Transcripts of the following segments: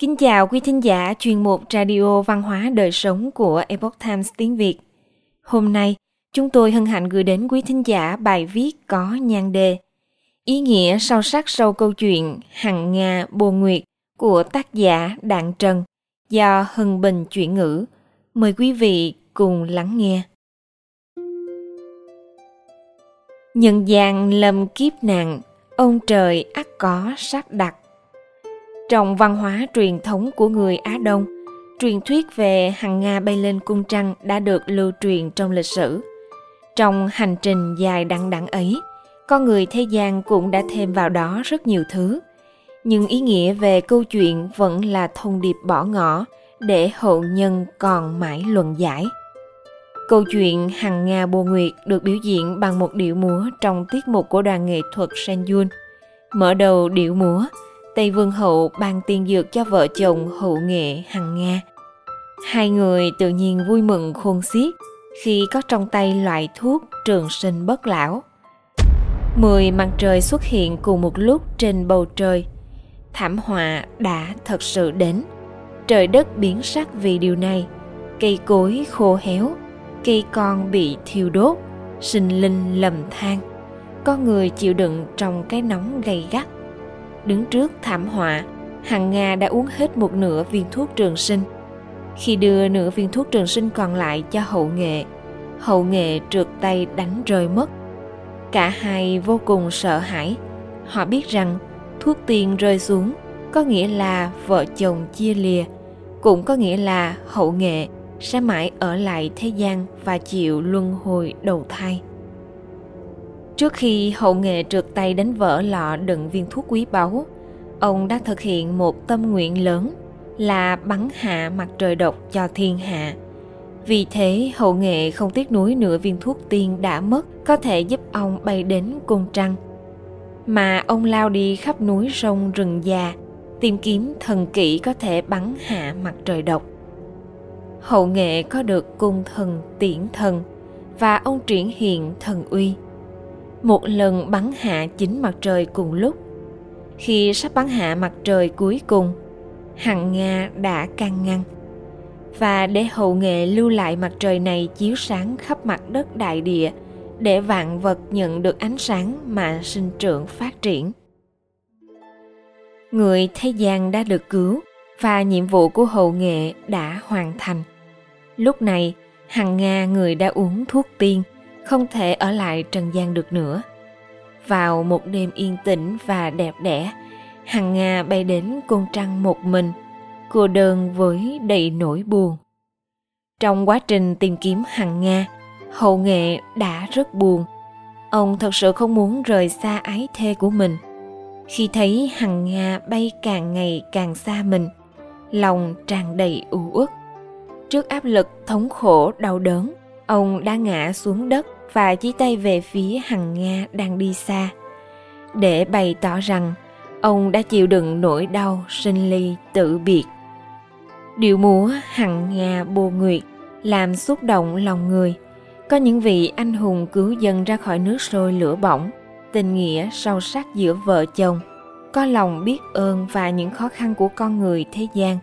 Kính chào quý thính giả chuyên mục Radio Văn hóa Đời Sống của Epoch Times tiếng Việt. Hôm nay, chúng tôi hân hạnh gửi đến quý thính giả bài viết có nhan đề Ý nghĩa sâu sắc sâu câu chuyện Hằng Nga Bồ Nguyệt của tác giả Đặng Trần do Hưng Bình chuyển ngữ. Mời quý vị cùng lắng nghe. Nhân gian lâm kiếp nạn, ông trời ắt có sắp đặt trong văn hóa truyền thống của người Á Đông, truyền thuyết về hằng Nga bay lên cung trăng đã được lưu truyền trong lịch sử. Trong hành trình dài đằng đẵng ấy, con người thế gian cũng đã thêm vào đó rất nhiều thứ. Nhưng ý nghĩa về câu chuyện vẫn là thông điệp bỏ ngỏ để hậu nhân còn mãi luận giải. Câu chuyện Hằng Nga Bồ Nguyệt được biểu diễn bằng một điệu múa trong tiết mục của đoàn nghệ thuật Senyun. Mở đầu điệu múa, Tây Vương Hậu ban tiên dược cho vợ chồng hậu nghệ Hằng Nga. Hai người tự nhiên vui mừng khôn xiết khi có trong tay loại thuốc trường sinh bất lão. Mười mặt trời xuất hiện cùng một lúc trên bầu trời. Thảm họa đã thật sự đến. Trời đất biến sắc vì điều này. Cây cối khô héo, cây con bị thiêu đốt, sinh linh lầm than. Con người chịu đựng trong cái nóng gay gắt Đứng trước thảm họa, Hằng Nga đã uống hết một nửa viên thuốc trường sinh. Khi đưa nửa viên thuốc trường sinh còn lại cho hậu nghệ, hậu nghệ trượt tay đánh rơi mất. Cả hai vô cùng sợ hãi. Họ biết rằng thuốc tiên rơi xuống có nghĩa là vợ chồng chia lìa, cũng có nghĩa là hậu nghệ sẽ mãi ở lại thế gian và chịu luân hồi đầu thai. Trước khi hậu nghệ trượt tay đánh vỡ lọ đựng viên thuốc quý báu, ông đã thực hiện một tâm nguyện lớn là bắn hạ mặt trời độc cho thiên hạ. Vì thế hậu nghệ không tiếc nuối nửa viên thuốc tiên đã mất có thể giúp ông bay đến cung trăng. Mà ông lao đi khắp núi sông rừng già, tìm kiếm thần kỹ có thể bắn hạ mặt trời độc. Hậu nghệ có được cung thần tiễn thần và ông triển hiện thần uy một lần bắn hạ chính mặt trời cùng lúc. Khi sắp bắn hạ mặt trời cuối cùng, Hằng Nga đã can ngăn. Và để hậu nghệ lưu lại mặt trời này chiếu sáng khắp mặt đất đại địa, để vạn vật nhận được ánh sáng mà sinh trưởng phát triển. Người thế gian đã được cứu và nhiệm vụ của hậu nghệ đã hoàn thành. Lúc này, Hằng Nga người đã uống thuốc tiên – không thể ở lại trần gian được nữa. Vào một đêm yên tĩnh và đẹp đẽ, hằng nga bay đến côn trăng một mình, cô đơn với đầy nỗi buồn. Trong quá trình tìm kiếm hằng nga, hậu nghệ đã rất buồn. Ông thật sự không muốn rời xa ái thê của mình. Khi thấy hằng nga bay càng ngày càng xa mình, lòng tràn đầy u uất. Trước áp lực thống khổ, đau đớn ông đã ngã xuống đất và chỉ tay về phía hằng nga đang đi xa. Để bày tỏ rằng, ông đã chịu đựng nỗi đau sinh ly tự biệt. Điệu múa hằng nga bồ nguyệt, làm xúc động lòng người. Có những vị anh hùng cứu dân ra khỏi nước sôi lửa bỏng, tình nghĩa sâu sắc giữa vợ chồng. Có lòng biết ơn và những khó khăn của con người thế gian.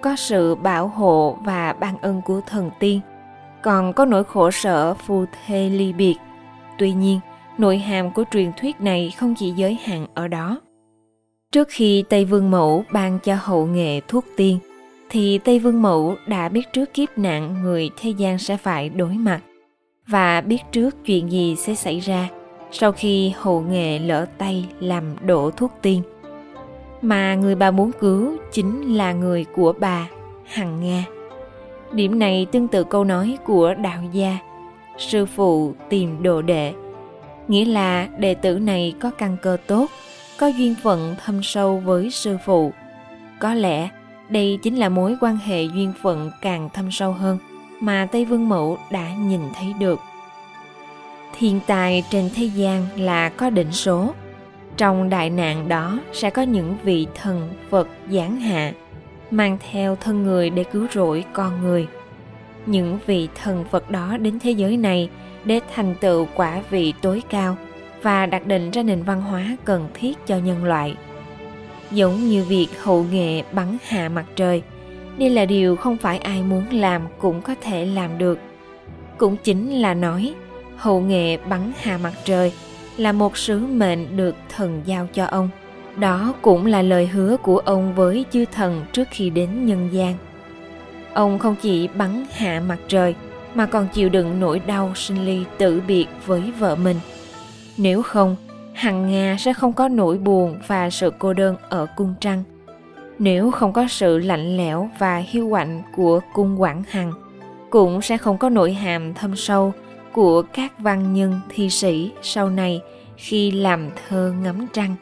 Có sự bảo hộ và ban ơn của thần tiên còn có nỗi khổ sở phù thê ly biệt. Tuy nhiên, nội hàm của truyền thuyết này không chỉ giới hạn ở đó. Trước khi Tây Vương Mẫu ban cho hậu nghệ thuốc tiên, thì Tây Vương Mẫu đã biết trước kiếp nạn người thế gian sẽ phải đối mặt và biết trước chuyện gì sẽ xảy ra sau khi hậu nghệ lỡ tay làm đổ thuốc tiên. Mà người bà muốn cứu chính là người của bà, Hằng Nga. Điểm này tương tự câu nói của đạo gia, sư phụ tìm đồ đệ, nghĩa là đệ tử này có căn cơ tốt, có duyên phận thâm sâu với sư phụ. Có lẽ đây chính là mối quan hệ duyên phận càng thâm sâu hơn mà Tây Vương Mẫu đã nhìn thấy được. Thiên tài trên thế gian là có định số. Trong đại nạn đó sẽ có những vị thần Phật giáng hạ mang theo thân người để cứu rỗi con người những vị thần Phật đó đến thế giới này để thành tựu quả vị tối cao và đặt định ra nền văn hóa cần thiết cho nhân loại. giống như việc hậu nghệ bắn hạ mặt trời. Đây là điều không phải ai muốn làm cũng có thể làm được. Cũng chính là nói, hậu nghệ bắn hạ mặt trời là một sứ mệnh được thần giao cho ông. Đó cũng là lời hứa của ông với chư thần trước khi đến nhân gian. Ông không chỉ bắn hạ mặt trời mà còn chịu đựng nỗi đau sinh ly tử biệt với vợ mình. Nếu không, Hằng Nga sẽ không có nỗi buồn và sự cô đơn ở cung trăng. Nếu không có sự lạnh lẽo và hiu quạnh của cung Quảng Hằng, cũng sẽ không có nội hàm thâm sâu của các văn nhân thi sĩ sau này khi làm thơ ngắm trăng.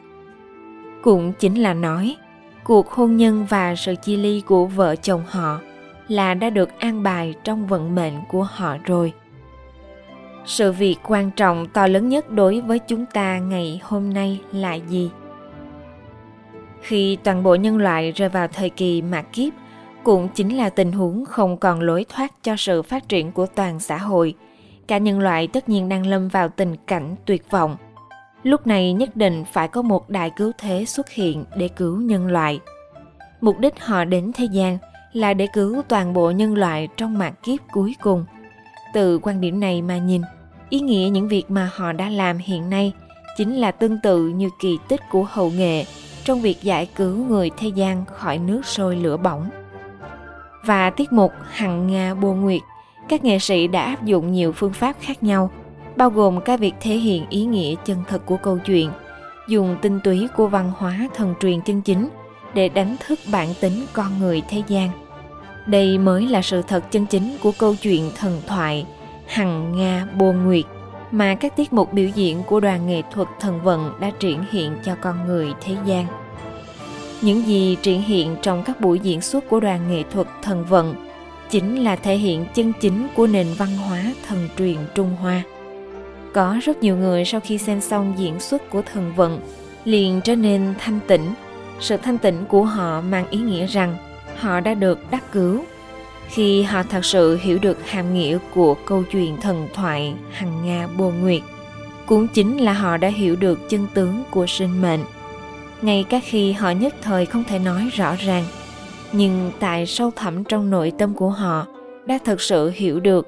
Cũng chính là nói, cuộc hôn nhân và sự chia ly của vợ chồng họ là đã được an bài trong vận mệnh của họ rồi. Sự việc quan trọng to lớn nhất đối với chúng ta ngày hôm nay là gì? Khi toàn bộ nhân loại rơi vào thời kỳ mạt kiếp cũng chính là tình huống không còn lối thoát cho sự phát triển của toàn xã hội. Cả nhân loại tất nhiên đang lâm vào tình cảnh tuyệt vọng lúc này nhất định phải có một đại cứu thế xuất hiện để cứu nhân loại. Mục đích họ đến thế gian là để cứu toàn bộ nhân loại trong mạt kiếp cuối cùng. Từ quan điểm này mà nhìn, ý nghĩa những việc mà họ đã làm hiện nay chính là tương tự như kỳ tích của hậu nghệ trong việc giải cứu người thế gian khỏi nước sôi lửa bỏng. Và tiết mục hằng nga bô nguyệt, các nghệ sĩ đã áp dụng nhiều phương pháp khác nhau bao gồm cả việc thể hiện ý nghĩa chân thật của câu chuyện, dùng tinh túy của văn hóa thần truyền chân chính để đánh thức bản tính con người thế gian đây mới là sự thật chân chính của câu chuyện thần thoại Hằng Nga bồ Nguyệt mà các tiết mục biểu diễn của đoàn nghệ thuật thần vận đã triển hiện cho con người thế gian. Những gì triển hiện trong các buổi diễn xuất của đoàn nghệ thuật thần vận chính là thể hiện chân chính của nền văn hóa thần truyền Trung Hoa. Có rất nhiều người sau khi xem xong diễn xuất của thần vận, liền trở nên thanh tịnh. Sự thanh tịnh của họ mang ý nghĩa rằng họ đã được đắc cứu khi họ thật sự hiểu được hàm nghĩa của câu chuyện thần thoại hằng nga bồ nguyệt, cũng chính là họ đã hiểu được chân tướng của sinh mệnh ngay cả khi họ nhất thời không thể nói rõ ràng, nhưng tại sâu thẳm trong nội tâm của họ, đã thật sự hiểu được